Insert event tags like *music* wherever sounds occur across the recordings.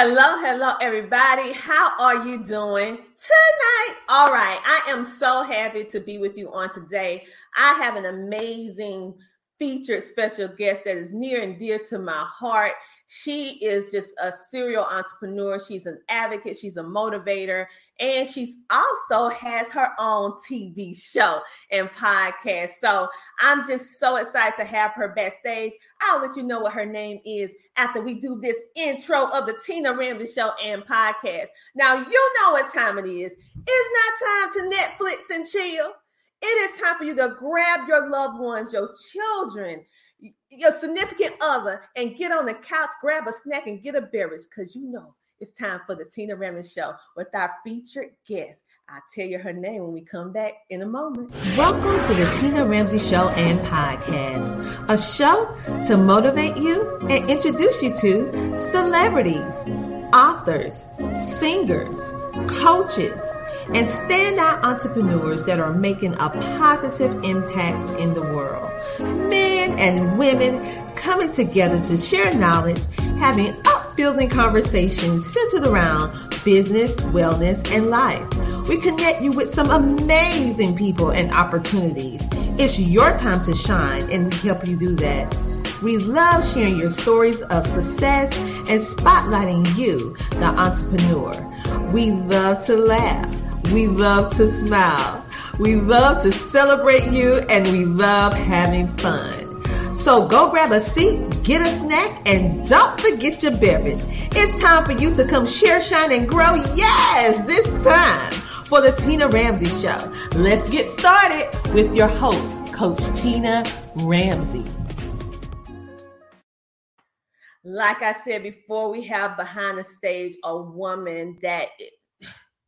Hello, hello, everybody. How are you doing tonight? All right, I am so happy to be with you on today. I have an amazing featured special guest that is near and dear to my heart. She is just a serial entrepreneur. She's an advocate, she's a motivator, and she's also has her own TV show and podcast. So I'm just so excited to have her backstage. I'll let you know what her name is after we do this intro of the Tina Ramsay Show and podcast. Now you know what time it is. It's not time to Netflix and chill. It is time for you to grab your loved ones, your children, your significant other and get on the couch, grab a snack, and get a beverage because you know it's time for the Tina Ramsay Show with our featured guest. I'll tell you her name when we come back in a moment. Welcome to the Tina Ramsey Show and Podcast, a show to motivate you and introduce you to celebrities, authors, singers, coaches, and standout entrepreneurs that are making a positive impact in the world. Men and women coming together to share knowledge, having upbuilding conversations centered around business, wellness, and life. We connect you with some amazing people and opportunities. It's your time to shine, and we help you do that. We love sharing your stories of success and spotlighting you, the entrepreneur. We love to laugh. We love to smile. We love to celebrate you and we love having fun. So go grab a seat, get a snack, and don't forget your beverage. It's time for you to come share, shine, and grow. Yes, this time for the Tina Ramsey Show. Let's get started with your host, Coach Tina Ramsay. Like I said before, we have behind the stage a woman that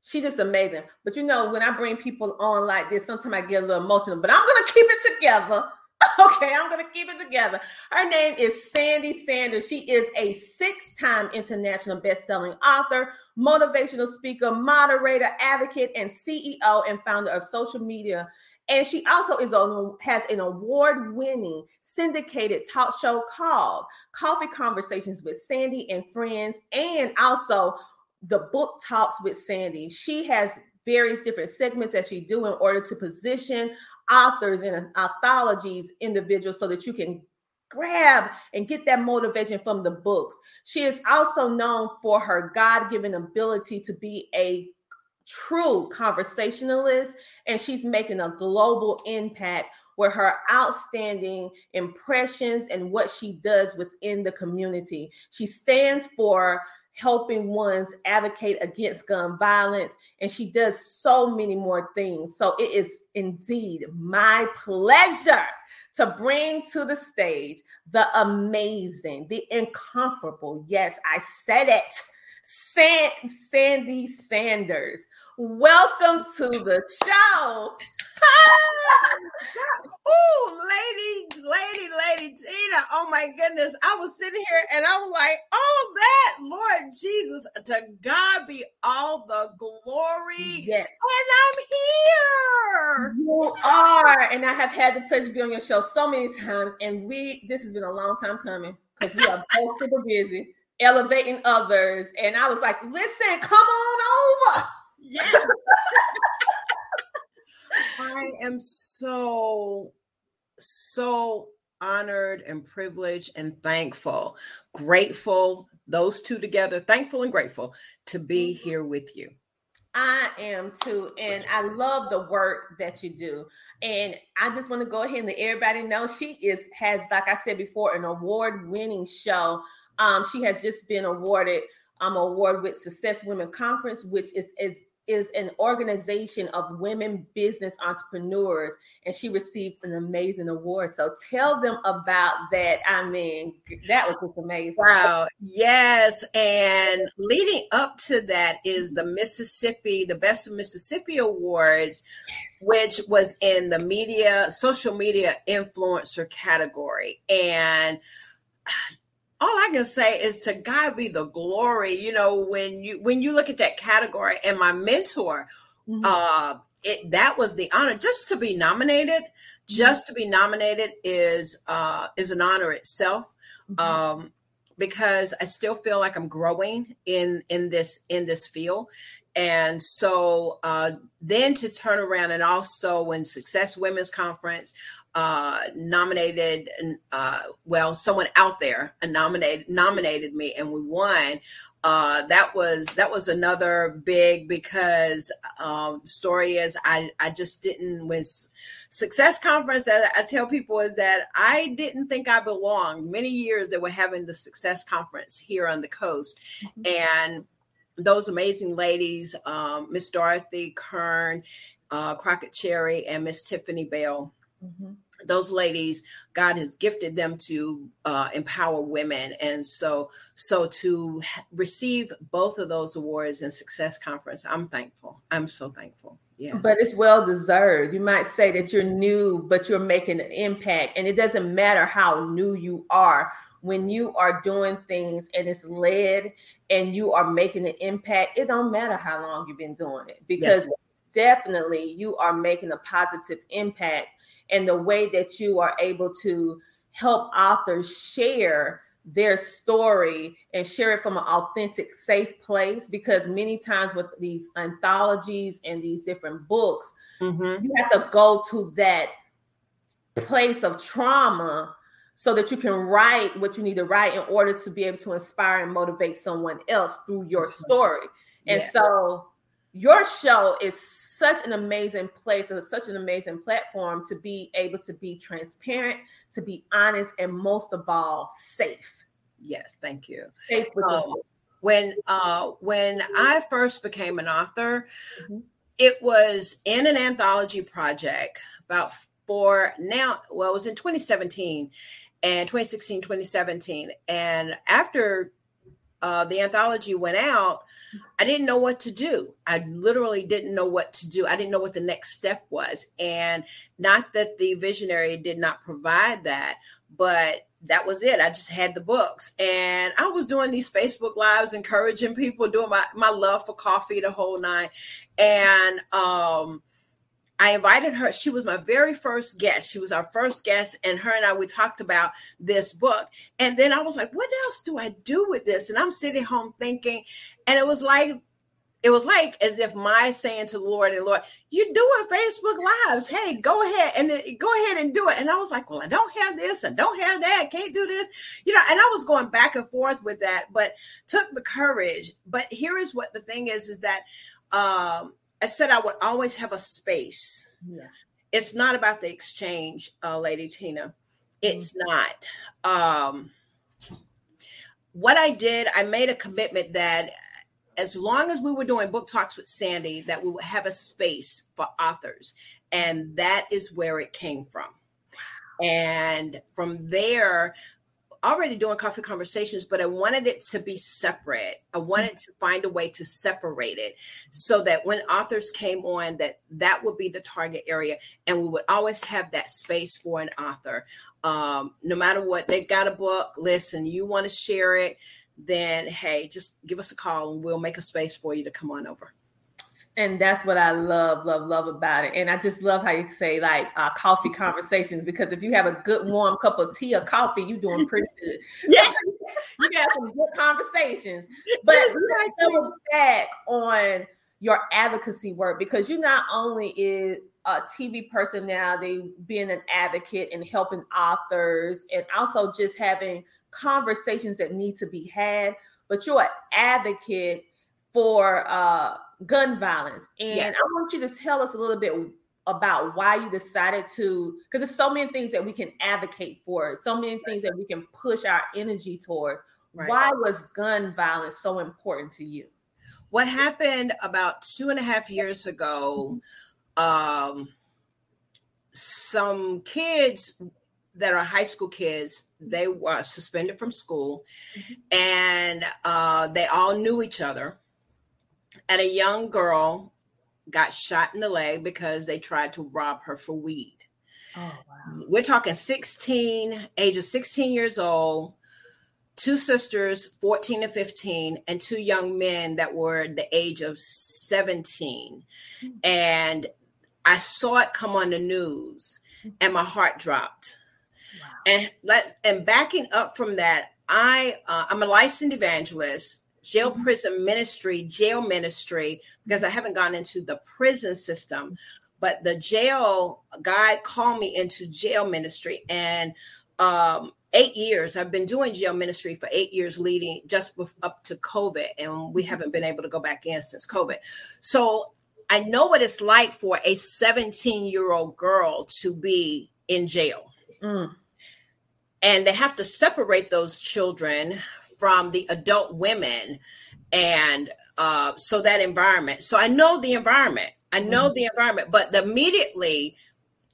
she's just amazing. But you know, when I bring people on like this, sometimes I get a little emotional, but I'm gonna keep it together. *laughs* Okay, I'm gonna keep it together. Her name is Sandy Sanders. She is a six-time international best-selling author, motivational speaker, moderator, advocate, and CEO and founder of social media. And she also is on has an award-winning syndicated talk show called Coffee Conversations with Sandy and Friends, and also the book talks with Sandy. She has various different segments that she do in order to position authors and anthologies individuals so that you can grab and get that motivation from the books. She is also known for her God-given ability to be a true conversationalist and she's making a global impact with her outstanding impressions and what she does within the community. She stands for helping ones advocate against gun violence, and she does so many more things. So it is indeed my pleasure to bring to the stage the amazing, the incomparable, yes, I said it, San- Sandy Sanders. Welcome to the show. *laughs* oh, lady, lady, lady Tina. Oh my goodness. I was sitting here and I was like, all that, Lord Jesus, to God be all the glory. Yes. And I'm here. You are. And I have had the pleasure to be on your show so many times. And we, this has been a long time coming because we are both super busy elevating others. And I was like, listen, come on. Yes. I am so, so honored and privileged and thankful, grateful, those two together, thankful and grateful to be mm-hmm. here with you. I am too. And I love the work that you do. And I just want to go ahead and let everybody know she is has, like I said before, an award-winning show. Um, she has just been awarded um award with Success Women Conference, which is is is an organization of women business entrepreneurs, and she received an amazing award. So tell them about that. I mean, that was just amazing. Wow. Yes. And leading up to that is the mm-hmm. Mississippi, the Best of Mississippi Awards, which was in the media, social media influencer category. And all I can say is to God be the glory. You know, when you when you look at that category, and my mentor, mm-hmm. uh, it that was the honor just to be nominated. Mm-hmm. Just to be nominated is uh, is an honor itself. Mm-hmm. Um, because I still feel like I'm growing in in this in this field. And so uh, then to turn around and also when Success Women's Conference uh, nominated, uh, well, someone out there nominated nominated me, and we won uh, that was that was another big because um, story is I I just didn't when success conference I, I, tell people is that I didn't think I belonged many years that we're having the success conference here on the coast mm-hmm. and those amazing ladies um, Miss Dorothy Kern uh, Crockett Cherry and Miss Tiffany Bell. Mm-hmm those ladies god has gifted them to uh, empower women and so so to receive both of those awards in success conference i'm thankful i'm so thankful Yes. But it's well deserved. You might say that you're new, but you're making an impact. And it doesn't matter how new you are. When you are doing things and it's led and you are making an impact, it don't matter how long you've been doing it because yes. definitely you are making a positive impact and the way that you are able to help authors share their story and share it from an authentic, safe place. Because many times with these anthologies and these different books, mm-hmm. you have to go to that place of trauma so that you can write what you need to write in order to be able to inspire and motivate someone else through your story. And yeah. so your show is such an amazing place and such an amazing platform to be able to be transparent, to be honest, and most of all, safe. Yes, thank you. Safe um, when uh, when I first became an author, mm-hmm. it was in an anthology project about four now. Well, it was in 2017 and 2016, 2017, and after uh, the anthology went out, I didn't know what to do. I literally didn't know what to do. I didn't know what the next step was. And not that the visionary did not provide that, but that was it. I just had the books and I was doing these Facebook lives, encouraging people, doing my, my love for coffee, the whole nine. And um, I invited her. She was my very first guest. She was our first guest, and her and I we talked about this book. And then I was like, "What else do I do with this?" And I'm sitting home thinking, and it was like, it was like as if my saying to the Lord and Lord, "You're doing Facebook lives. Hey, go ahead and go ahead and do it." And I was like, "Well, I don't have this. I don't have that. Can't do this." You know, and I was going back and forth with that, but took the courage. But here is what the thing is: is that um, I said I would always have a space. Yeah. It's not about the exchange, uh, Lady Tina. It's mm-hmm. not. Um, what I did, I made a commitment that as long as we were doing book talks with Sandy, that we would have a space for authors. And that is where it came from. And from there, already doing coffee conversations, but I wanted it to be separate. I wanted to find a way to separate it so that when authors came on, that that would be the target area, and we would always have that space for an author. Um, no matter what, they've got a book. Listen, you want to share it, then hey, just give us a call and we'll make a space for you to come on over and that's what I love, love, love about it. And I just love how you say like uh, coffee *laughs* conversations because if you have a good warm cup of tea or coffee, you're doing pretty *laughs* good. yeah, *laughs* you have some good conversations. But to go back on your advocacy work because you not only is a TV personality, being an advocate and helping authors, and also just having conversations that need to be had, but you're an advocate for uh gun violence. And yes. I want you to tell us a little bit about why you decided to, because there's so many things that we can advocate for, so many right. things that we can push our energy towards. Right. Why was gun violence so important to you? What happened about two and a half years ago? Um, some kids that are high school kids they were suspended from school mm-hmm. and uh, they all knew each other and a young girl got shot in the leg because they tried to rob her for weed. Oh, wow. We're talking 16, age of 16 years old, two sisters, 14 and 15, and two young men that were the age of 17. Mm-hmm. And I saw it come on the news and my heart dropped. Wow. And let and backing up from that, I uh, I'm a licensed evangelist, jail mm-hmm. prison ministry, jail ministry, because I haven't gone into the prison system, but the jail God called me into jail ministry, and um, eight years. I've been doing jail ministry for eight years, leading just up to COVID, and we mm-hmm. haven't been able to go back in since COVID. So I know what it's like for a 17 year old girl to be in jail. Mm. And they have to separate those children from the adult women and uh, so that environment. So I know the environment. I know mm. the environment, but immediately,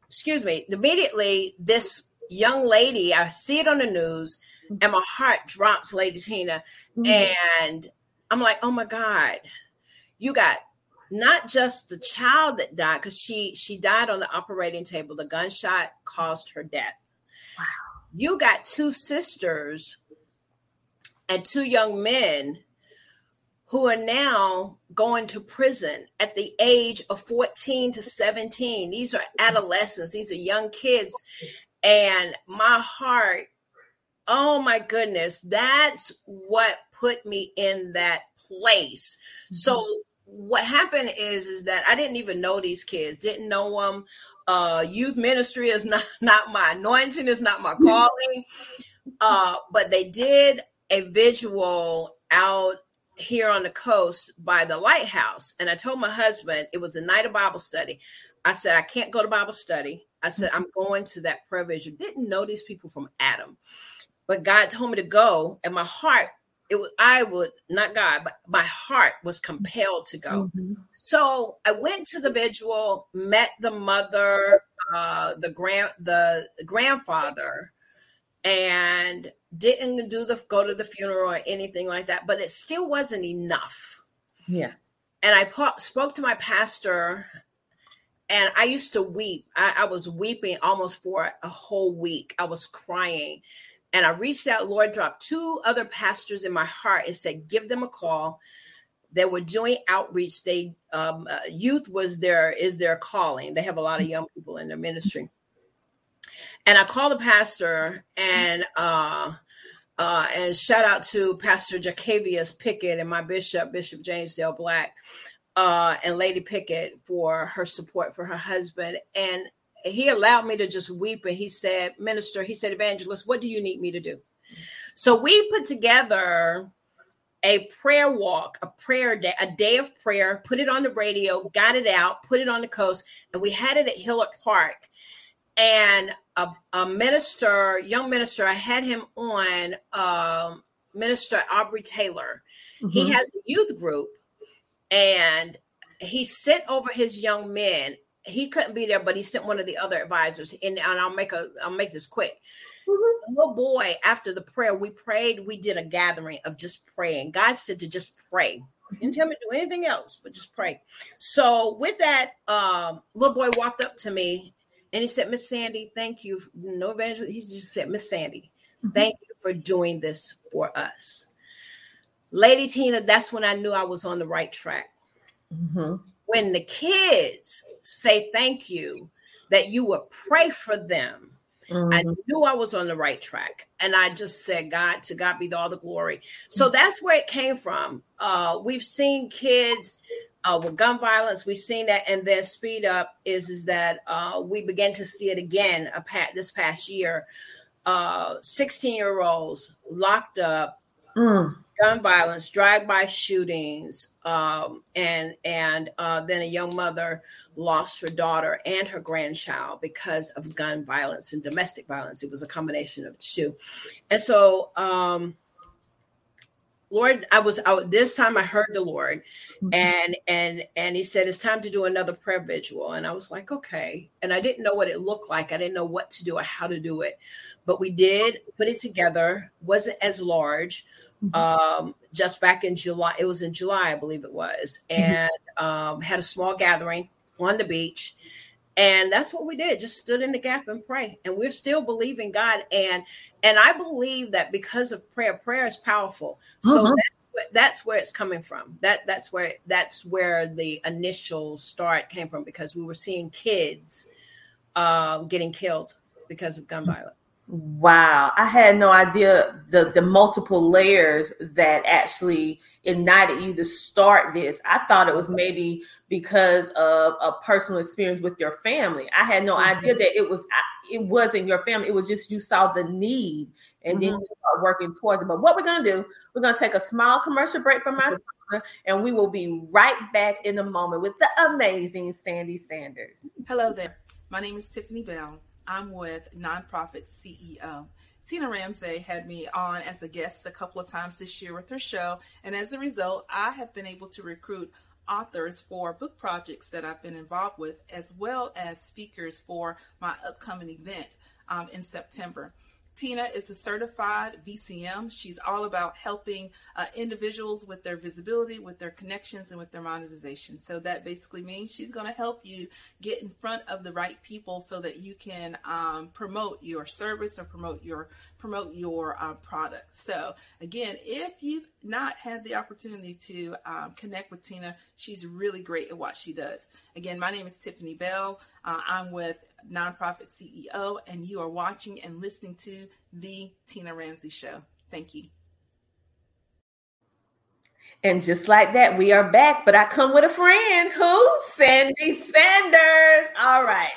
excuse me, immediately this young lady, I see it on the news mm-hmm. and my heart drops, Lady Tina. Mm-hmm. And I'm like, oh my God, you got not just the child that died, because she she died on the operating table. The gunshot caused her death. Wow. You got two sisters and two young men who are now going to prison at the age of 14 to 17. These are adolescents, these are young kids. And my heart, oh my goodness, that's what put me in that place. Mm-hmm. So what happened is is that I didn't even know these kids, didn't know them. Uh, youth ministry is not *laughs* not my anointing, is not my *laughs* calling. Uh, but they did a visual out here on the coast by the lighthouse, and I told my husband it was a night of Bible study. I said I can't go to Bible study. I said, I'm going to that prayer vision. Didn't know these people from Adam, but God told me to go, and my heart, it was I would not God, but my heart was compelled to go. Mm-hmm. So I went to the vigil, met the mother, uh, the grand the grandfather, and didn't do the go to the funeral or anything like that. But it still wasn't enough. Yeah. And I po- spoke to my pastor and I used to weep. I, I, was weeping almost for a whole week. I was crying. And I reached out, Lord dropped two other pastors in my heart and said, give them a call. They were doing outreach. They um, uh, youth was their is their calling. They have a lot of young people in their ministry. And I called the pastor and uh, uh, and shout out to Pastor Jacavius Pickett and my bishop, Bishop James Dale Black uh, and Lady Pickett for her support for her husband. And he allowed me to just weep. And he said, Minister, he said, Evangelist, what do you need me to do? So we put together a prayer walk, a prayer day, a day of prayer, put it on the radio, got it out, put it on the coast, and we had it at Hillard Park. And a, a minister, young minister, I had him on, um, Minister Aubrey Taylor. Mm-hmm. He has a youth group and he sent over his young men. He couldn't be there, but he sent one of the other advisors. And, and I'll make a I'll make this quick. Mm-hmm. Little boy, after the prayer, we prayed. We did a gathering of just praying. God said to just pray. He didn't tell me to do anything else, but just pray. So with that, um, little boy walked up to me and he said, Miss Sandy, thank you. No evangelist. He just said, Miss Sandy, mm-hmm. thank you for doing this for us. Lady Tina, that's when I knew I was on the right track. Mm-hmm. When the kids say thank you, that you would pray for them. Mm-hmm. I knew I was on the right track. And I just said, God, to God be all the glory. So mm-hmm. that's where it came from. Uh, we've seen kids uh, with gun violence. We've seen that. And then speed up is, is that uh, we begin to see it again a pat, this past year. Uh, 16 year olds locked up. Mm gun violence, drive-by shootings, um, and and uh, then a young mother lost her daughter and her grandchild because of gun violence and domestic violence. It was a combination of two, and so. Um, Lord, I was out this time I heard the Lord mm-hmm. and and and he said it's time to do another prayer vigil and I was like okay and I didn't know what it looked like I didn't know what to do or how to do it but we did put it together wasn't as large Mm-hmm. um, just back in July. It was in July, I believe it was, mm-hmm. and mm-hmm. um, had a small gathering on the beach. And that's what we did. Just stood in the gap and pray. And we're still believing God. And and I believe that because of prayer, prayer is powerful. So mm-hmm. that's, that's where it's coming from. That that's where that's where the initial start came from because we were seeing kids uh, getting killed because of gun violence. Wow, I had no idea the the multiple layers that actually ignited you to start this. I thought it was maybe because of a personal experience with your family. I had no mm-hmm. idea that it was it wasn't your family. It was just you saw the need and mm-hmm. then you start working towards it. But what we're gonna do, we're gonna take a small commercial break from my sponsor, and we will be right back in a moment with the amazing Sandy Sanders. Hello there. My name is Tiffany Bell. I'm with Nonprofit CEO. Tina Ramsey had me on as a guest a couple of times this year with her show, and as a result, I have been able to recruit authors for book projects that I've been involved with, as well as speakers for my upcoming event um, in September. Tina is a certified VCM. She's all about helping uh, individuals with their visibility, with their connections, and with their monetization. So that basically means she's going to help you get in front of the right people so that you can um, promote your service or promote your promote your uh, product. So again, if you've not had the opportunity to um, connect with Tina, she's really great at what she does. Again, my name is Tiffany Bell. Uh, I'm with Nonprofit CEO, and you are watching and listening to the Tina Ramsey Show. Thank you. And just like that, we are back. But I come with a friend who? Sandy Sanders. All right.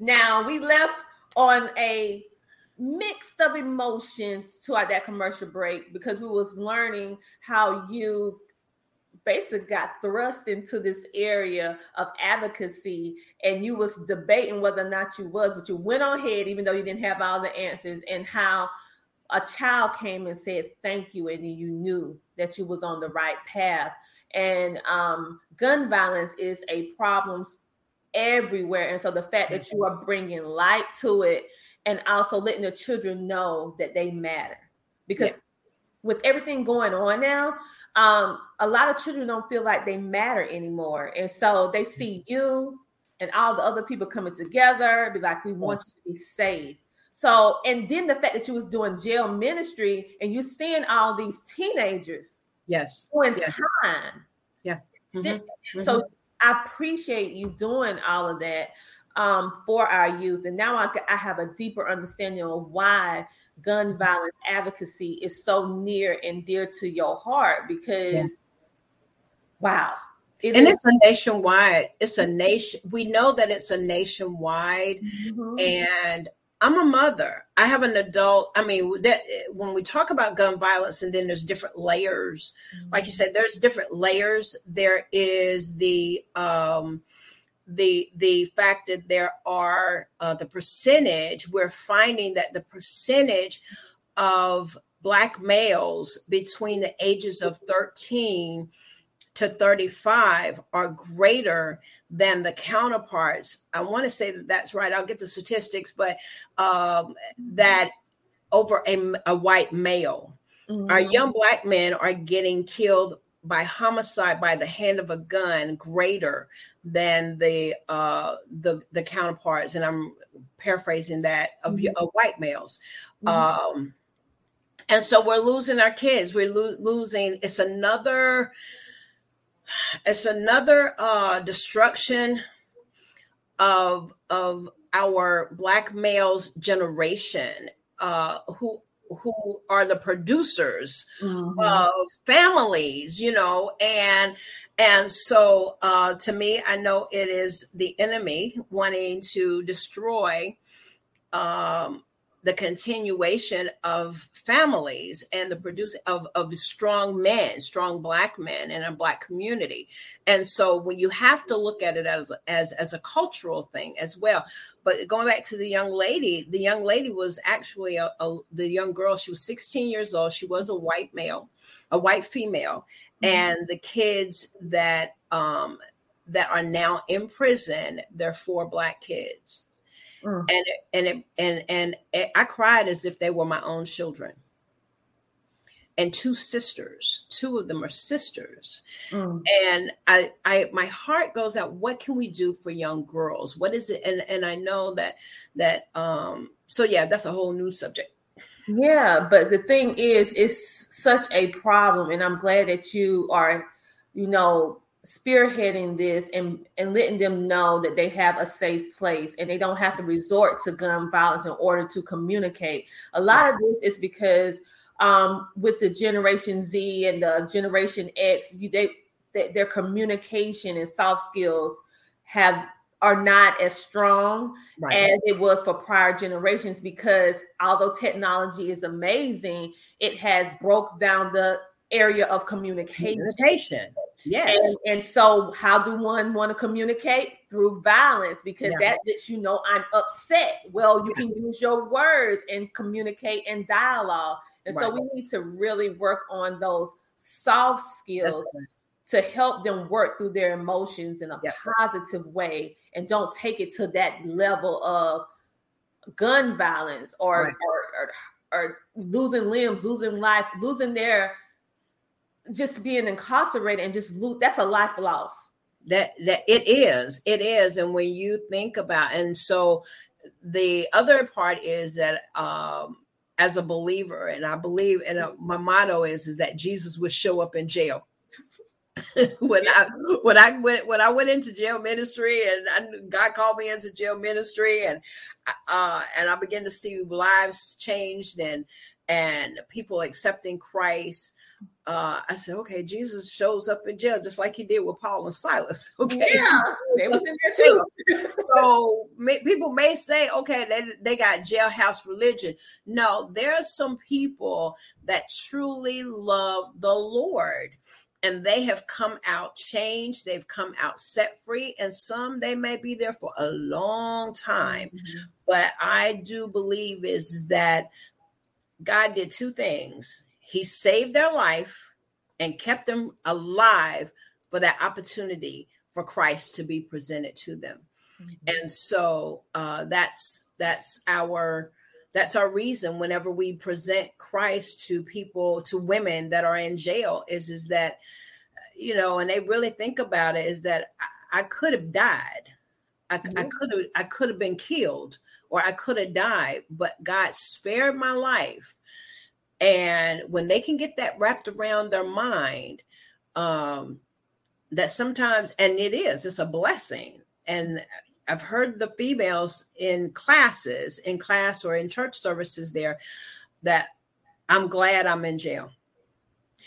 Now we left on a mixed of emotions to that commercial break because we was learning how you basically got thrust into this area of advocacy and you was debating whether or not you was but you went on ahead even though you didn't have all the answers and how a child came and said thank you and you knew that you was on the right path and um, gun violence is a problem everywhere and so the fact that you are bringing light to it and also letting the children know that they matter because yeah. with everything going on now um, a lot of children don't feel like they matter anymore and so they see you and all the other people coming together be like we want yes. you to be saved so and then the fact that you was doing jail ministry and you seeing all these teenagers yes doing yes. time yeah mm-hmm. so mm-hmm. i appreciate you doing all of that um, for our youth. And now I, I have a deeper understanding of why gun violence advocacy is so near and dear to your heart because, yeah. wow. It and is- it's a nationwide, it's a nation. We know that it's a nationwide. Mm-hmm. And I'm a mother. I have an adult. I mean, that when we talk about gun violence, and then there's different layers. Mm-hmm. Like you said, there's different layers. There is the um, the the fact that there are uh, the percentage we're finding that the percentage of black males between the ages of 13 to 35 are greater than the counterparts i want to say that that's right i'll get the statistics but um, that over a, a white male mm-hmm. our young black men are getting killed by homicide by the hand of a gun greater than the uh, the the counterparts, and I'm paraphrasing that of, mm-hmm. of white males. Mm-hmm. Um, and so we're losing our kids. We're lo- losing. It's another. It's another uh, destruction of of our black males generation uh, who who are the producers mm-hmm. of families you know and and so uh to me i know it is the enemy wanting to destroy um the continuation of families and the produce of, of strong men, strong black men in a black community. And so when you have to look at it as, as, as a cultural thing as well. But going back to the young lady, the young lady was actually a, a the young girl, she was 16 years old. She was a white male, a white female. Mm-hmm. And the kids that um, that are now in prison, they're four black kids Mm. And and it, and and it, I cried as if they were my own children. And two sisters, two of them are sisters. Mm. And I I my heart goes out what can we do for young girls? What is it and and I know that that um so yeah, that's a whole new subject. Yeah, but the thing is it's such a problem and I'm glad that you are you know spearheading this and and letting them know that they have a safe place and they don't have to resort to gun violence in order to communicate a lot of this is because um, with the generation z and the generation x you, they, they their communication and soft skills have are not as strong right. as it was for prior generations because although technology is amazing it has broke down the area of communication, communication. Yes. And, and, so, how do one want to communicate? Through violence, because yeah. that lets you know I'm upset. Well, you yeah. can use your words and communicate and dialogue. And right. so, we need to really work on those soft skills to help them work through their emotions in a positive way and don't take it to that level of gun violence or, right. or, or, or losing limbs, losing life, losing their just being incarcerated and just lose that's a life loss. That that it is it is. And when you think about and so the other part is that um as a believer and i believe and uh, my motto is is that jesus would show up in jail. *laughs* When I when I went when I went into jail ministry and I, God called me into jail ministry and uh and I began to see lives changed and and people accepting Christ uh, I said, okay, Jesus shows up in jail just like he did with Paul and Silas. *laughs* Okay, yeah, they was in there too. *laughs* so may, people may say, okay, they they got jailhouse religion. No, there are some people that truly love the Lord. And they have come out changed. They've come out set free, and some they may be there for a long time. Mm-hmm. But I do believe is that God did two things he saved their life and kept them alive for that opportunity for Christ to be presented to them. Mm-hmm. And so uh, that's that's our that's our reason whenever we present Christ to people to women that are in jail is is that you know and they really think about it is that I, I could have died I, I could have I could have been killed or I could have died but God spared my life and when they can get that wrapped around their mind um that sometimes and it is it's a blessing and i've heard the females in classes in class or in church services there that i'm glad i'm in jail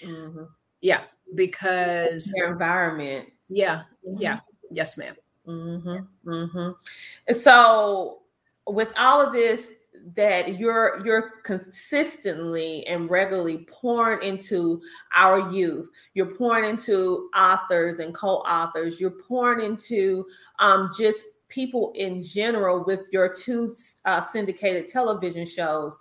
mm-hmm. yeah because their environment yeah mm-hmm. yeah yes ma'am mm-hmm. Mm-hmm. so with all of this that you're you're consistently and regularly pouring into our youth. You're pouring into authors and co-authors. You're pouring into um, just people in general with your two uh, syndicated television shows.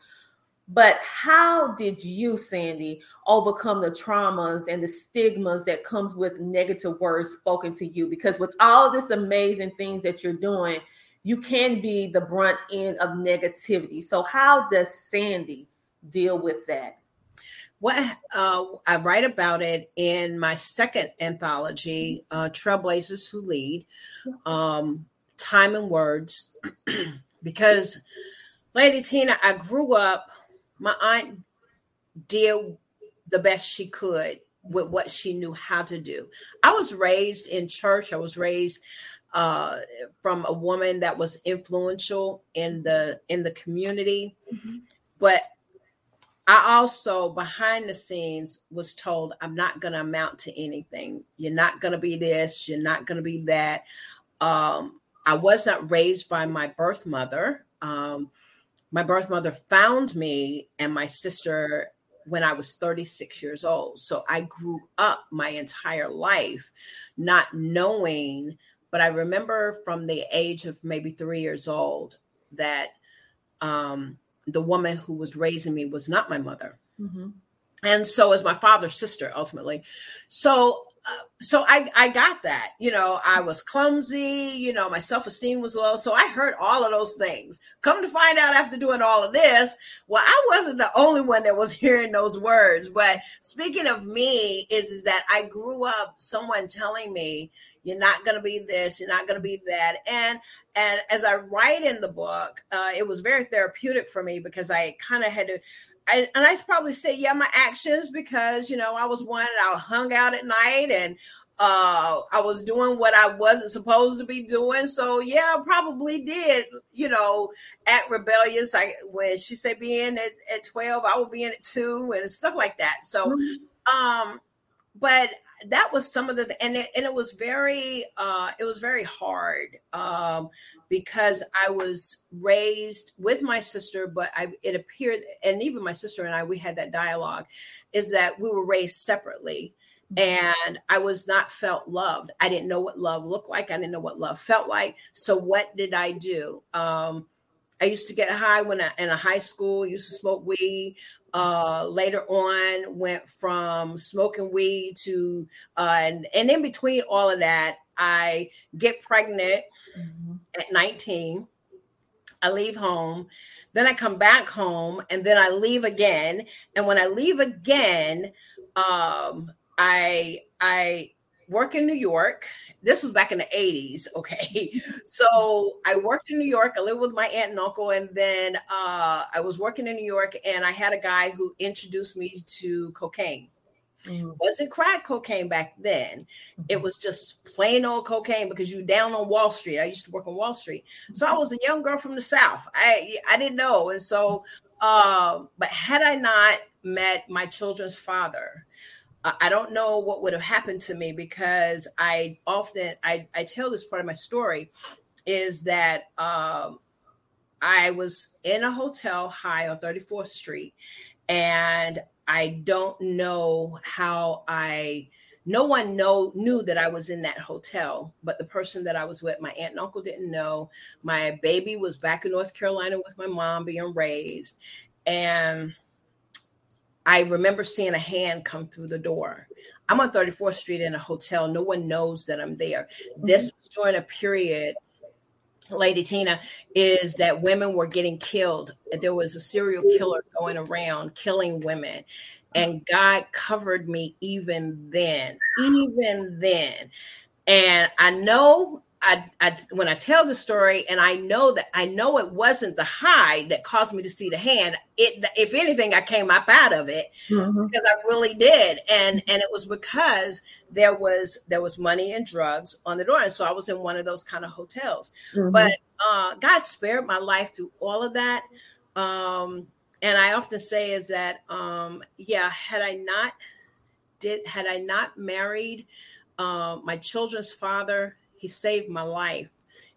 But how did you sandy overcome the traumas and the stigmas that comes with negative words spoken to you? Because with all this amazing things that you're doing you can be the brunt end of negativity. So, how does Sandy deal with that? Well, uh, I write about it in my second anthology, uh, Trailblazers Who Lead, um, Time and Words, *clears throat* because, Lady Tina, I grew up, my aunt did the best she could with what she knew how to do. I was raised in church, I was raised uh, from a woman that was influential in the in the community. Mm-hmm. But I also behind the scenes was told I'm not going to amount to anything. You're not going to be this. You're not going to be that. Um, I was not raised by my birth mother. Um, my birth mother found me and my sister when I was 36 years old. So I grew up my entire life not knowing but I remember from the age of maybe three years old that um, the woman who was raising me was not my mother. Mm-hmm. And so is my father's sister ultimately. So uh, so I, I got that, you know, I was clumsy, you know, my self-esteem was low. So I heard all of those things. Come to find out after doing all of this, well, I wasn't the only one that was *laughs* hearing those words. But speaking of me is, is that I grew up someone telling me, you're not going to be this you're not going to be that and and as i write in the book uh, it was very therapeutic for me because i kind of had to I, and I probably say, yeah, my actions because you know I was one and I hung out at night and uh, I was doing what I wasn't supposed to be doing. So yeah, I probably did, you know, act rebellious. I when she said be in at, at 12, I will be in at two and stuff like that. So mm-hmm. um but that was some of the and it, and it was very uh it was very hard um because i was raised with my sister but i it appeared and even my sister and i we had that dialogue is that we were raised separately. And i was not felt loved. I didn't know what love looked like. I didn't know what love felt like. So what did i do? Um I used to get high when I in a high school, used to smoke weed. Uh, later on, went from smoking weed to, uh, and, and in between all of that, I get pregnant mm-hmm. at 19. I leave home. Then I come back home and then I leave again. And when I leave again, um, I I work in New York. This was back in the 80s. *laughs* Okay. So I worked in New York. I lived with my aunt and uncle. And then uh, I was working in New York and I had a guy who introduced me to cocaine. Mm-hmm. Wasn't crack cocaine back then. Mm-hmm. It was just plain old cocaine because you down on Wall Street. I used to work on Wall Street. So I was a young girl from the South. I I didn't know. And so uh, but had I not met my children's father, I don't know what would have happened to me because I often I, I tell this part of my story is that um, I was in a hotel high on 34th Street, and I don't know how I. No one know knew that I was in that hotel, but the person that I was with, my aunt and uncle didn't know. My baby was back in North Carolina with my mom being raised, and I remember seeing a hand come through the door. I'm on 34th Street in a hotel. No one knows that I'm there. This mm-hmm. was during a period, Lady Tina, is that women were getting killed. There was a serial killer going around killing women. And God covered me even then, even then. And I know I, I, when I tell the story, and I know that I know it wasn't the high that caused me to see the hand. It, if anything, I came up out of it mm-hmm. because I really did, and and it was because there was there was money and drugs on the door, and so I was in one of those kind of hotels. Mm-hmm. But uh, God spared my life through all of that. Um, and I often say is that um, yeah, had I not did had I not married uh, my children's father he saved my life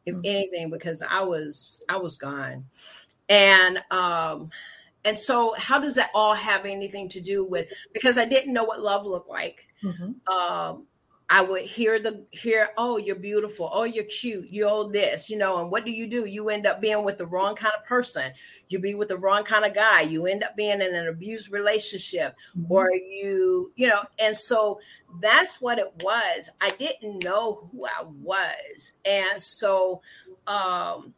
if mm-hmm. anything because i was i was gone and um and so how does that all have anything to do with because i didn't know what love looked like mm-hmm. um I would hear the hear, oh, you're beautiful, oh, you're cute, you're this, you know, and what do you do? You end up being with the wrong kind of person. You be with the wrong kind of guy. You end up being in an abused relationship, mm-hmm. or you, you know, and so that's what it was. I didn't know who I was, and so, um,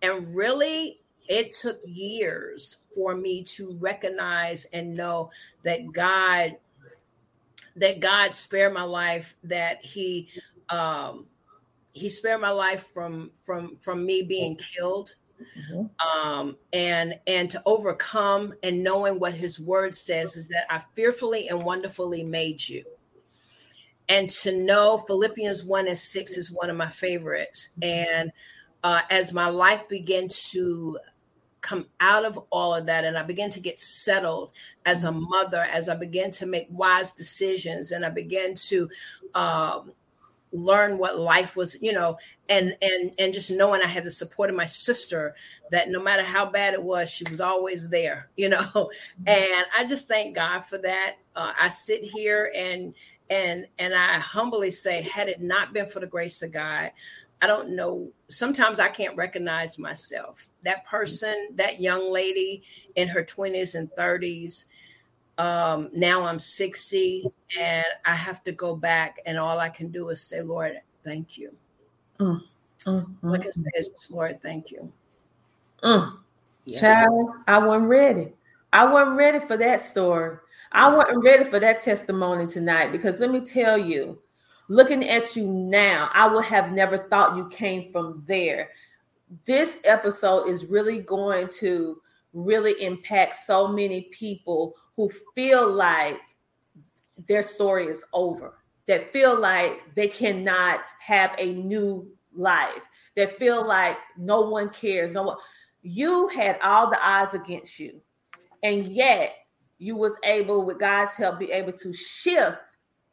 and really, it took years for me to recognize and know that God that God spared my life, that He um, He spared my life from from from me being killed. Mm-hmm. Um, and and to overcome and knowing what his word says is that I fearfully and wonderfully made you. And to know Philippians 1 and 6 is one of my favorites. And uh, as my life began to come out of all of that and I began to get settled as a mother, as I began to make wise decisions and I began to um, learn what life was, you know, and and and just knowing I had the support of my sister that no matter how bad it was, she was always there, *laughs* you know. And I just thank God for that. Uh, I sit here and and and I humbly say, had it not been for the grace of God, I don't know. Sometimes I can't recognize myself. That person, that young lady in her 20s and 30s, um, now I'm 60 and I have to go back, and all I can do is say, Lord, thank you. Mm, mm, mm like I said, Lord, thank you. Mm. Yeah. Child, I wasn't ready. I wasn't ready for that story. I wasn't ready for that testimony tonight because let me tell you, looking at you now, I would have never thought you came from there. This episode is really going to really impact so many people who feel like their story is over. that feel like they cannot have a new life, that feel like no one cares, no one. You had all the odds against you, and yet you was able, with God's help, be able to shift,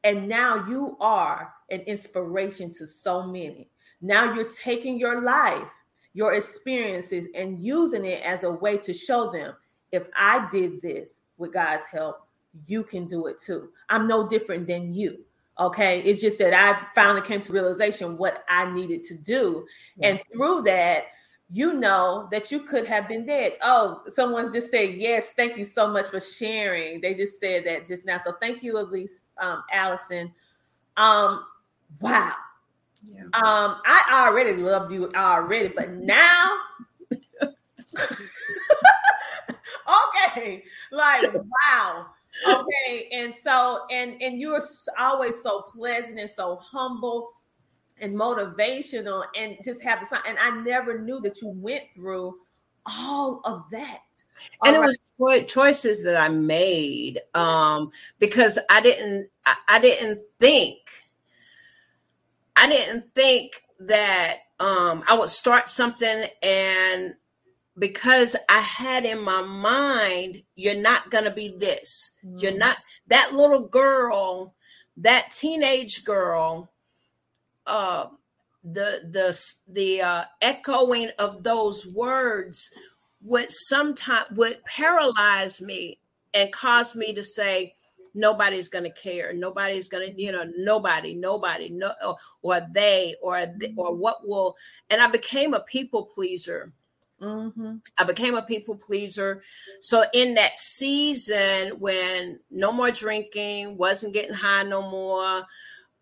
and now you are an inspiration to so many. Now you're taking your life, your experiences, and using it as a way to show them if I did this with God's help, you can do it too. I'm no different than you. Okay. It's just that I finally came to realization what I needed to do. And through that, you know that you could have been dead. Oh, someone just said, Yes, thank you so much for sharing. They just said that just now. So thank you, Elise, um, Allison. Um, wow. Yeah. Um, I already loved you already, but now *laughs* okay, like wow. Okay, and so and and you're always so pleasant and so humble and motivational and just have this and I never knew that you went through all of that. And it right. was choices that I made um because I didn't I, I didn't think I didn't think that um, I would start something and because I had in my mind, you're not going to be this. Mm-hmm. You're not that little girl, that teenage girl. Uh, the the the uh, echoing of those words would sometimes would paralyze me and cause me to say, nobody's going to care. Nobody's going to you know nobody nobody no or, or they or they, or what will and i became a people pleaser. Mm-hmm. i became a people pleaser. So in that season when no more drinking wasn't getting high no more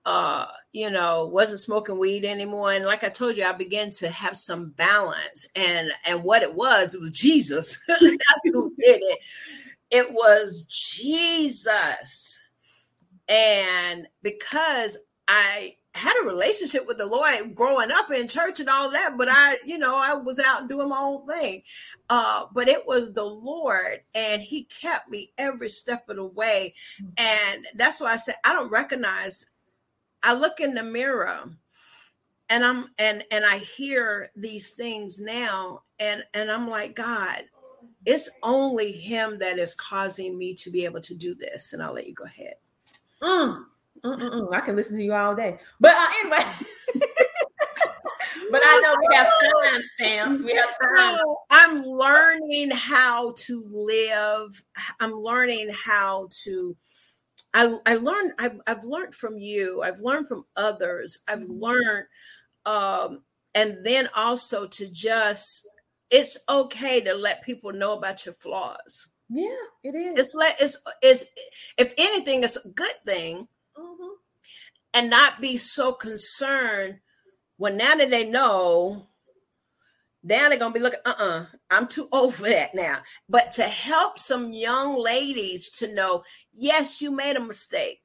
uh you know wasn't smoking weed anymore and like i told you i began to have some balance and and what it was it was jesus *laughs* who did it it was Jesus. And because I had a relationship with the Lord growing up in church and all that, but I, you know, I was out doing my own thing. Uh, but it was the Lord, and He kept me every step of the way. And that's why I said I don't recognize. I look in the mirror and I'm and and I hear these things now, and and I'm like, God, it's only him that is causing me to be able to do this. And I'll let you go ahead. Mm. I can listen to you all day. But uh, anyway. *laughs* but I know we have time stamps. We have time. I'm learning how to live. I'm learning how to. I, I learned. I've, I've learned from you. I've learned from others. I've mm-hmm. learned, um, and then also to just it's okay to let people know about your flaws. Yeah, it is. It's like it's it's if anything, it's a good thing, mm-hmm. and not be so concerned. When now that they know, now they're gonna be looking. Uh, uh-uh, uh, i am too *laughs* old for that now. But to help some young ladies to know, yes, you made a mistake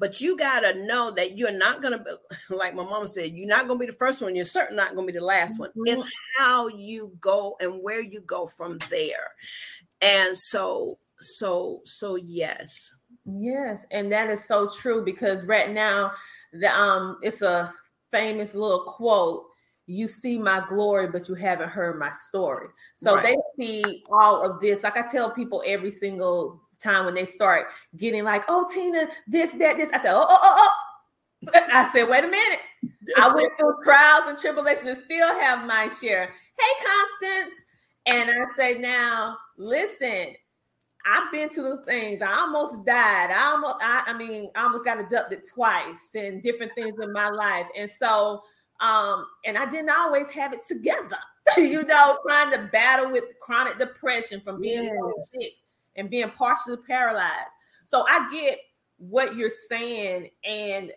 but you got to know that you're not to be *laughs* like my mom said you're not to be the first one you're certainly not to be the last one mm-hmm. it's how you go and where you go from there and so so so yes yes and that is so true because right now the um it's a famous little quote you see my glory, but you haven't heard my story. So right. they see all of this. Like I tell people every single time when they start getting like, oh, Tina, this, that, this. I said, oh, oh, oh, oh. *laughs* I said, wait a minute. I went through trials and tribulations and still have my share. Hey, Constance. And I say, now, listen, I've been to the things. I almost died. I almost, I, I mean, I almost got abducted twice and different things in my life. And so, um, and I didn't always have it together, *laughs* you know, trying to battle with chronic depression from being yes. so sick and being partially paralyzed. So I get what you're saying, and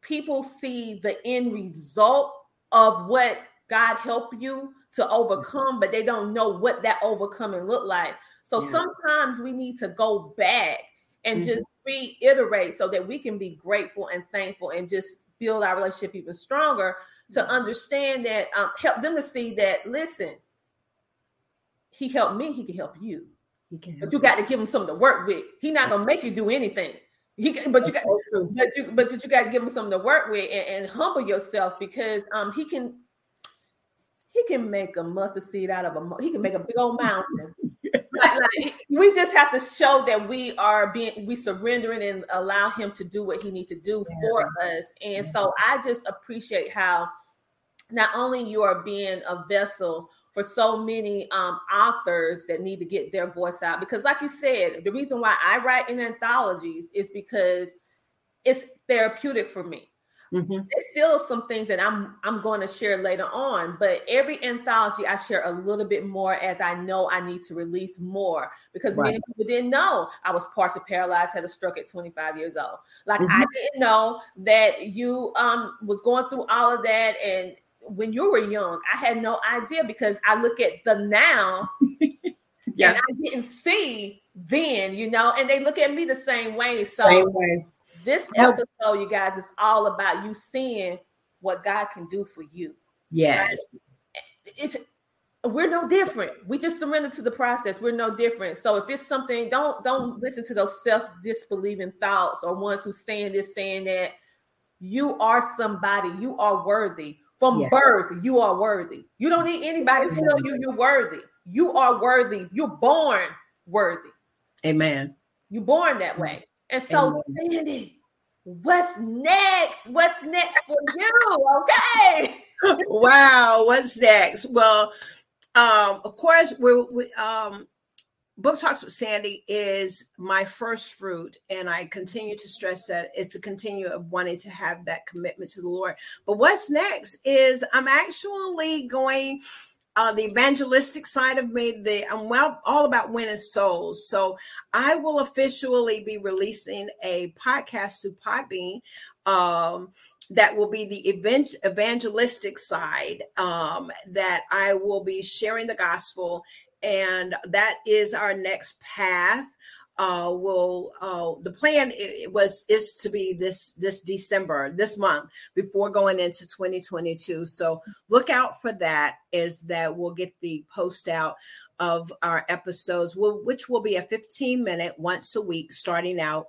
people see the end result of what God helped you to overcome, but they don't know what that overcoming look like. So yeah. sometimes we need to go back and mm-hmm. just reiterate so that we can be grateful and thankful and just build our relationship even stronger to understand that um, help them to see that listen he helped me he can help you but you got to give him something to work with. He's not gonna make you do anything. He, but you got, so but you, but you got to give him something to work with and, and humble yourself because um he can he can make a mustard seed out of a he can make a big old mountain. Like, we just have to show that we are being we surrendering and allow him to do what he needs to do yeah. for us. And yeah. so I just appreciate how not only you are being a vessel for so many um, authors that need to get their voice out because like you said the reason why i write in anthologies is because it's therapeutic for me Mm-hmm. There's still some things that I'm I'm going to share later on, but every anthology I share a little bit more as I know I need to release more because right. many people didn't know I was partially paralyzed, had a stroke at 25 years old. Like mm-hmm. I didn't know that you um was going through all of that and when you were young, I had no idea because I look at the now *laughs* yeah. and I didn't see then, you know, and they look at me the same way. So same way. This episode, you guys, is all about you seeing what God can do for you. Yes. Right? It's we're no different. We just surrender to the process. We're no different. So if it's something, don't don't listen to those self-disbelieving thoughts or ones who saying this, saying that. You are somebody, you are worthy. From yes. birth, you are worthy. You don't need anybody to tell you you're worthy. You are worthy. You're born worthy. Amen. You're born that way. And so, Sandy, what's next? What's next for you? Okay. *laughs* wow. What's next? Well, um, of course, we're, we, um, Book Talks with Sandy is my first fruit, and I continue to stress that it's a continue of wanting to have that commitment to the Lord. But what's next is I'm actually going uh, the evangelistic side of me. The I'm well all about winning souls. So I will officially be releasing a podcast to Podbean. Um, that will be the event evangelistic side um, that I will be sharing the gospel, and that is our next path uh, will uh, the plan was is to be this this December this month before going into 2022. So look out for that. Is that we'll get the post out of our episodes, which will be a 15 minute once a week starting out.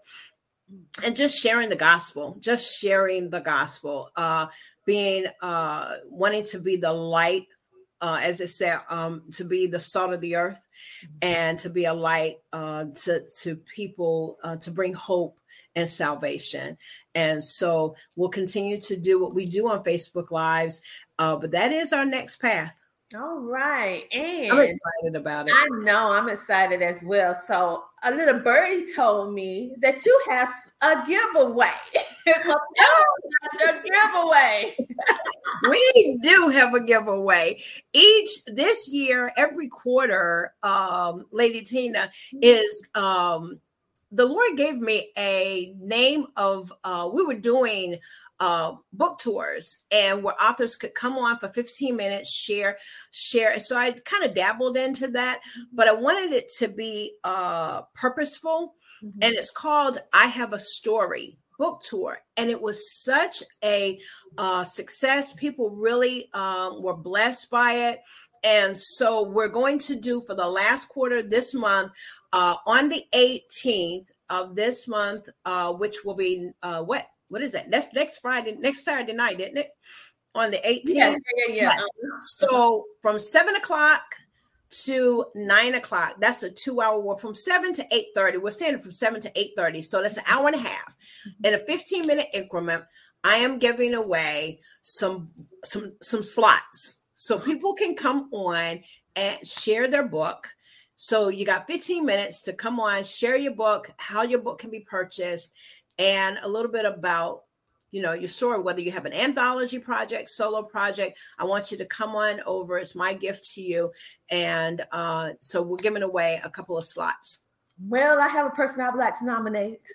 And just sharing the gospel, just sharing the gospel, uh, being uh, wanting to be the light uh, as it said, um, to be the salt of the earth mm-hmm. and to be a light uh, to, to people, uh, to bring hope and salvation. And so we'll continue to do what we do on Facebook Lives, uh, but that is our next path. All right. And I'm excited about it. I know I'm excited as well. So a little birdie told me that you have a giveaway. *laughs* a giveaway. *laughs* we do have a giveaway. Each this year, every quarter, um, Lady Tina is um the Lord gave me a name of uh we were doing uh, book tours and where authors could come on for 15 minutes, share, share. And so I kind of dabbled into that, but I wanted it to be uh, purposeful. Mm-hmm. And it's called I Have a Story book tour. And it was such a uh, success. People really um, were blessed by it. And so we're going to do for the last quarter this month, uh, on the 18th of this month, uh, which will be uh, what what is that? That's next Friday, next Saturday night, isn't it? On the 18th. Yeah, yeah, yeah. Yes. So from seven o'clock to nine o'clock. That's a two-hour walk from seven to eight thirty. We're saying from seven to eight thirty, so that's an hour and a half. In a fifteen-minute increment, I am giving away some some some slots so people can come on and share their book. So you got 15 minutes to come on, share your book, how your book can be purchased, and a little bit about you know your story whether you have an anthology project solo project. I want you to come on over. It's my gift to you. And uh, so we're giving away a couple of slots. Well i have a person i'd like to nominate.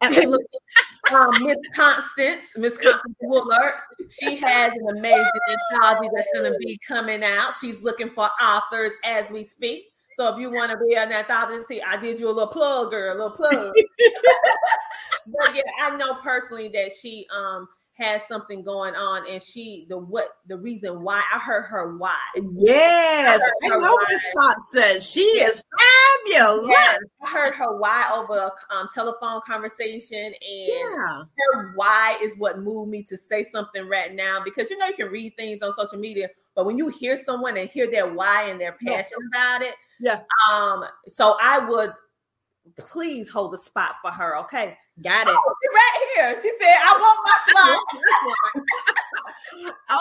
Absolutely *laughs* um, miss constance miss constance woolard she has an amazing anthology that's going to be coming out. She's looking for authors as we speak. So if you want to be an anthology, I did you a little plug, girl, a little plug. *laughs* but yeah, I know personally that she um has something going on and she the what the reason why I heard her why. Yes, I, I know Miss Constance. She is fabulous. Yes, I heard her why over a um, telephone conversation and yeah. her why is what moved me to say something right now because you know you can read things on social media, but when you hear someone and hear their why and their passion yeah. about it, yeah. Um, so I would please hold a spot for her, okay? Got it. Oh, right here. She said, I want my *laughs* spot.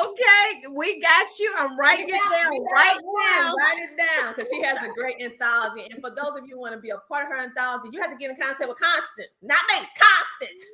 okay, we got you. I'm writing it down right now. Write it down because she has a great anthology. And for those of you who want to be a part of her anthology, you have to get in contact with Constance, not me, Constance.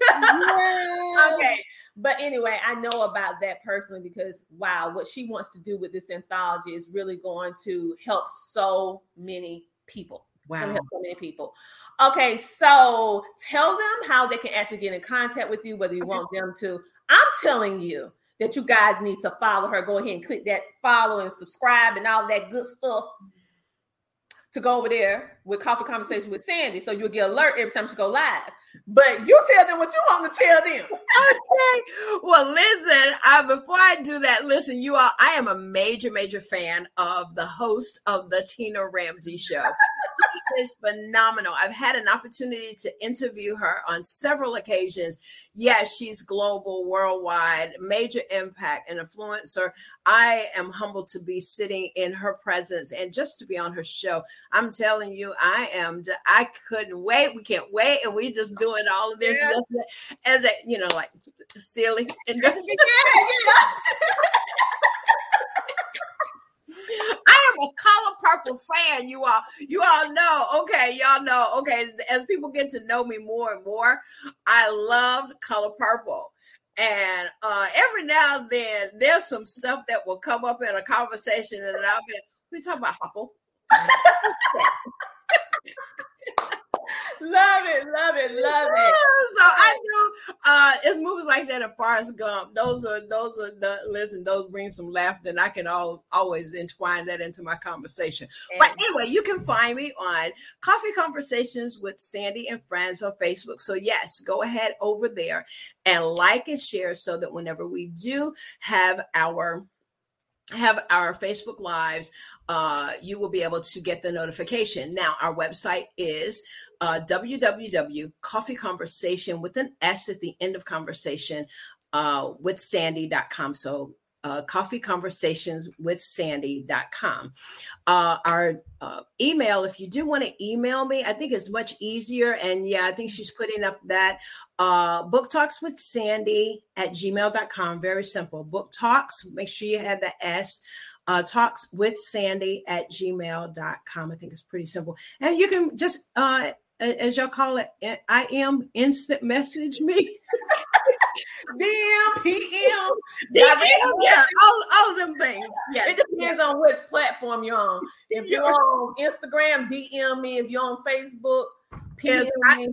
*laughs* okay. But anyway, I know about that personally because wow, what she wants to do with this anthology is really going to help so many people. Wow. so many people. Okay, so tell them how they can actually get in contact with you, whether you okay. want them to. I'm telling you that you guys need to follow her. Go ahead and click that follow and subscribe and all that good stuff to go over there with Coffee Conversation with Sandy. So you'll get alert every time she go live. But you tell them what you want to tell them. *laughs* okay. Well, listen, uh, before I do that, listen, you all, I am a major, major fan of the host of the Tina Ramsey Show. She is phenomenal. I've had an opportunity to interview her on several occasions. Yes, she's global, worldwide, major impact and influencer. I am humbled to be sitting in her presence and just to be on her show. I'm telling you, I am, I couldn't wait. We can't wait. And we just doing all of this yeah. as a, you know, like silly. *laughs* Yeah, yeah. *laughs* I am a color purple fan, you all. You all know, okay, y'all know, okay, as people get to know me more and more, I love color purple. And uh, every now and then, there's some stuff that will come up in a conversation, and I'll be, we talk about Harpo. *laughs* *laughs* love it, love it, love it. So I know uh it's movies like that at Forrest Gump. Those are those are the listen, those bring some laughter, and I can all, always entwine that into my conversation. And but anyway, you can find me on Coffee Conversations with Sandy and Friends on Facebook. So yes, go ahead over there and like and share so that whenever we do have our have our Facebook Lives, uh, you will be able to get the notification. Now, our website is uh, www.coffeeconversation with an S at the end of conversation uh, with sandy.com. So uh, coffee conversations with sandy.com. Uh, our uh, email, if you do want to email me, I think it's much easier. And yeah, I think she's putting up that uh, book talks with sandy at gmail.com. Very simple. Book talks, make sure you have the S. Uh, talks with sandy at gmail.com. I think it's pretty simple. And you can just, uh, as y'all call it, I am instant message me. *laughs* DM, PM, DM, yeah, all, all of them things. Yes. It depends yes. on which platform you're on. If you're on Instagram, DM me. If you're on Facebook, PM yes, me.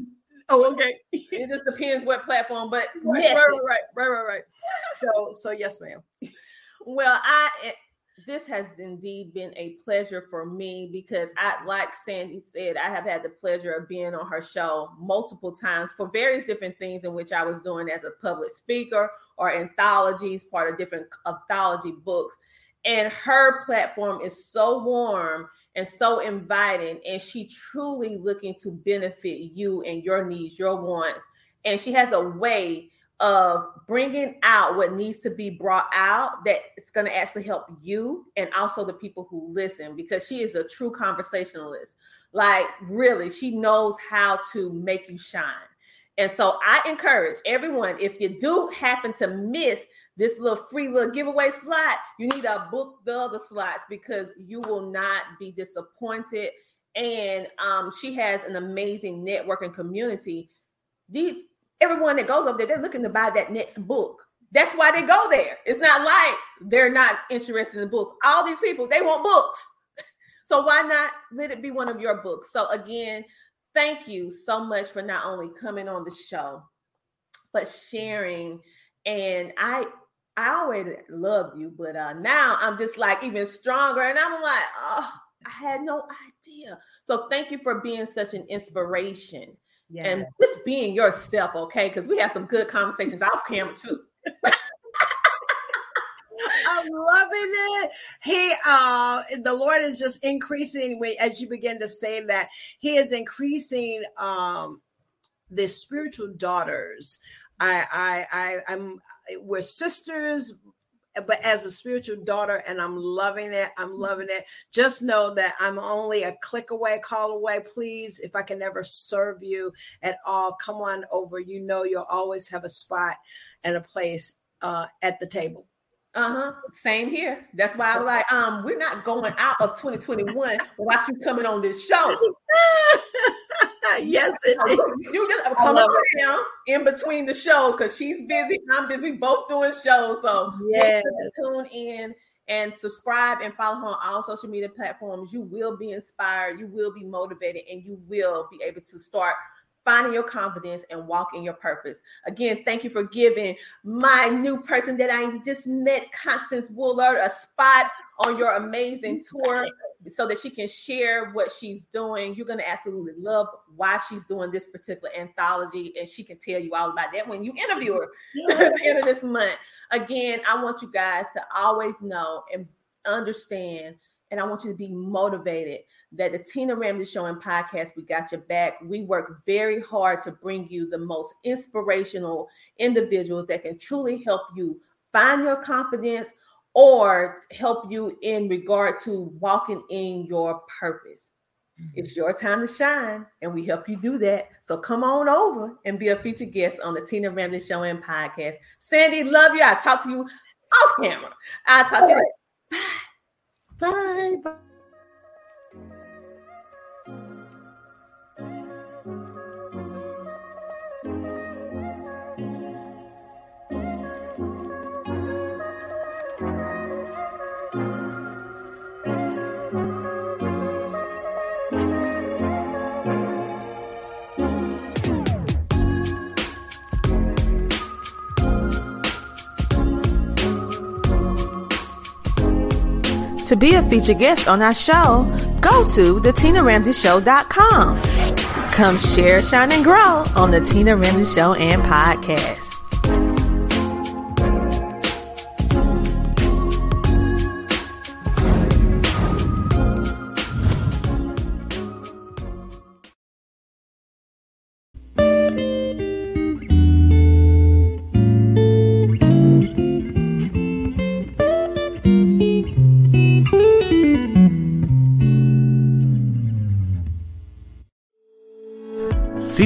Oh, okay. it just depends what platform, but right, right, right, right, right, right. So, so yes, ma'am. Well, I this has indeed been a pleasure for me because I, like Sandy said, I have had the pleasure of being on her show multiple times for various different things in which I was doing as a public speaker or anthologies, part of different anthology books. And her platform is so warm and so inviting, and she truly looking to benefit you and your needs, your wants. And she has a way of bringing out what needs to be brought out that it's going to actually help you and also the people who listen because she is a true conversationalist. Like, really, she knows how to make you shine. And so I encourage everyone if you do happen to miss this little free little giveaway slot, you need to book the other slots because you will not be disappointed. And um, she has an amazing network and community. These everyone that goes over there, they're looking to buy that next book. That's why they go there. It's not like they're not interested in books. All these people, they want books. *laughs* So why not let it be one of your books? So again, thank you so much for not only coming on the show, but sharing. And I I already loved you, but uh now I'm just like even stronger. And I'm like, oh, I had no idea. So thank you for being such an inspiration Yes. And just being yourself, okay? Because we had some good conversations off camera too. I'm loving it. He, uh, the Lord is just increasing as you begin to say that, He is increasing um, the spiritual daughters. I, I, I, I'm. We're sisters, but as a spiritual daughter, and I'm loving it. I'm loving it. Just know that I'm only a click away, call away. Please, if I can ever serve you at all, come on over. You know, you'll always have a spot and a place uh, at the table. Uh-huh. Same here. That's why I'm like, um, we're not going out of 2021 without you coming on this show. *laughs* *laughs* yes, it is. you just come down in between the shows because she's busy. I'm busy. We both doing shows, so yes. tune in and subscribe and follow her on all social media platforms. You will be inspired, you will be motivated, and you will be able to start finding your confidence and walking your purpose. Again, thank you for giving my new person that I just met, Constance Woolard, a spot on your amazing tour so that she can share what she's doing. You're going to absolutely love why she's doing this particular anthology, and she can tell you all about that when you interview her at the end of this month. Again, I want you guys to always know and understand, and I want you to be motivated that the Tina Ramsey Show and podcast, we got your back. We work very hard to bring you the most inspirational individuals that can truly help you find your confidence or help you in regard to walking in your purpose. Mm-hmm. It's your time to shine, and we help you do that. So come on over and be a featured guest on the Tina Ramsey Show and podcast. Sandy, love you. I'll talk to you off camera. I'll talk to you. Bye. Bye. To be a featured guest on our show, go to thetinaramseyshow.com. Come share, shine, and grow on the Tina Ramsey Show and podcast.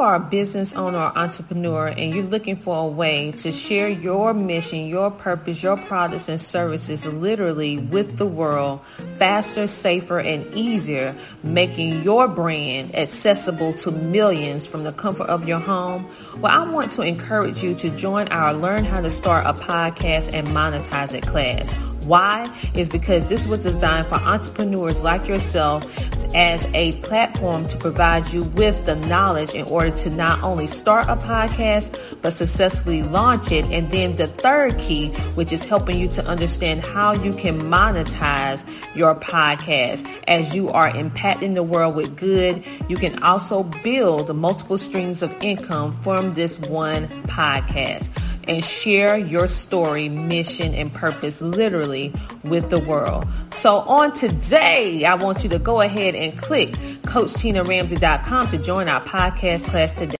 You are a business owner or entrepreneur and you're looking for a way to share your mission, your purpose, your products and services literally with the world faster, safer, and easier, making your brand accessible to millions from the comfort of your home, well, I want to encourage you to join our Learn How to Start a Podcast and Monetize It class Why? Is because this was designed for entrepreneurs like yourself as a platform to provide you with the knowledge in order to not only start a podcast, but successfully launch it. And then the third key, which is helping you to understand how you can monetize your podcast as you are impacting the world with good. You can also build multiple streams of income from this one podcast and share your story, mission, and purpose literally with the world. So on today, I want you to go ahead and click CoachTinaRamsey.com to join our podcast class today.